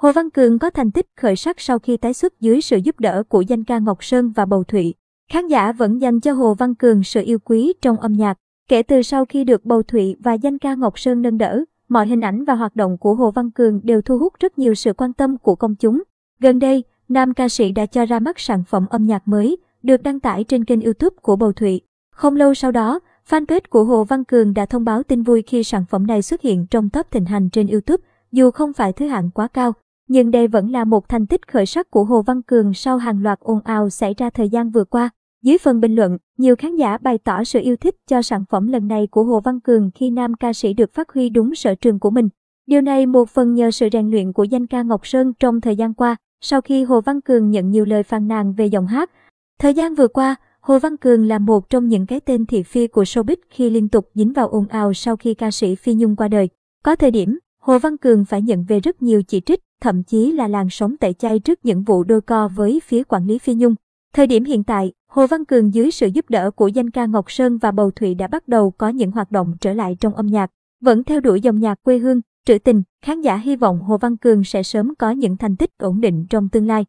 Hồ Văn Cường có thành tích khởi sắc sau khi tái xuất dưới sự giúp đỡ của danh ca Ngọc Sơn và Bầu Thụy. Khán giả vẫn dành cho Hồ Văn Cường sự yêu quý trong âm nhạc. Kể từ sau khi được Bầu Thụy và danh ca Ngọc Sơn nâng đỡ, mọi hình ảnh và hoạt động của Hồ Văn Cường đều thu hút rất nhiều sự quan tâm của công chúng. Gần đây, nam ca sĩ đã cho ra mắt sản phẩm âm nhạc mới, được đăng tải trên kênh YouTube của Bầu Thụy. Không lâu sau đó, fanpage của Hồ Văn Cường đã thông báo tin vui khi sản phẩm này xuất hiện trong top thịnh hành trên YouTube, dù không phải thứ hạng quá cao. Nhưng đây vẫn là một thành tích khởi sắc của Hồ Văn Cường sau hàng loạt ồn ào xảy ra thời gian vừa qua. Dưới phần bình luận, nhiều khán giả bày tỏ sự yêu thích cho sản phẩm lần này của Hồ Văn Cường khi nam ca sĩ được phát huy đúng sở trường của mình. Điều này một phần nhờ sự rèn luyện của danh ca Ngọc Sơn trong thời gian qua, sau khi Hồ Văn Cường nhận nhiều lời phàn nàn về giọng hát. Thời gian vừa qua, Hồ Văn Cường là một trong những cái tên thị phi của showbiz khi liên tục dính vào ồn ào sau khi ca sĩ Phi Nhung qua đời. Có thời điểm, Hồ Văn Cường phải nhận về rất nhiều chỉ trích, thậm chí là làn sóng tẩy chay trước những vụ đôi co với phía quản lý Phi Nhung. Thời điểm hiện tại, Hồ Văn Cường dưới sự giúp đỡ của danh ca Ngọc Sơn và Bầu Thụy đã bắt đầu có những hoạt động trở lại trong âm nhạc. Vẫn theo đuổi dòng nhạc quê hương, trữ tình, khán giả hy vọng Hồ Văn Cường sẽ sớm có những thành tích ổn định trong tương lai.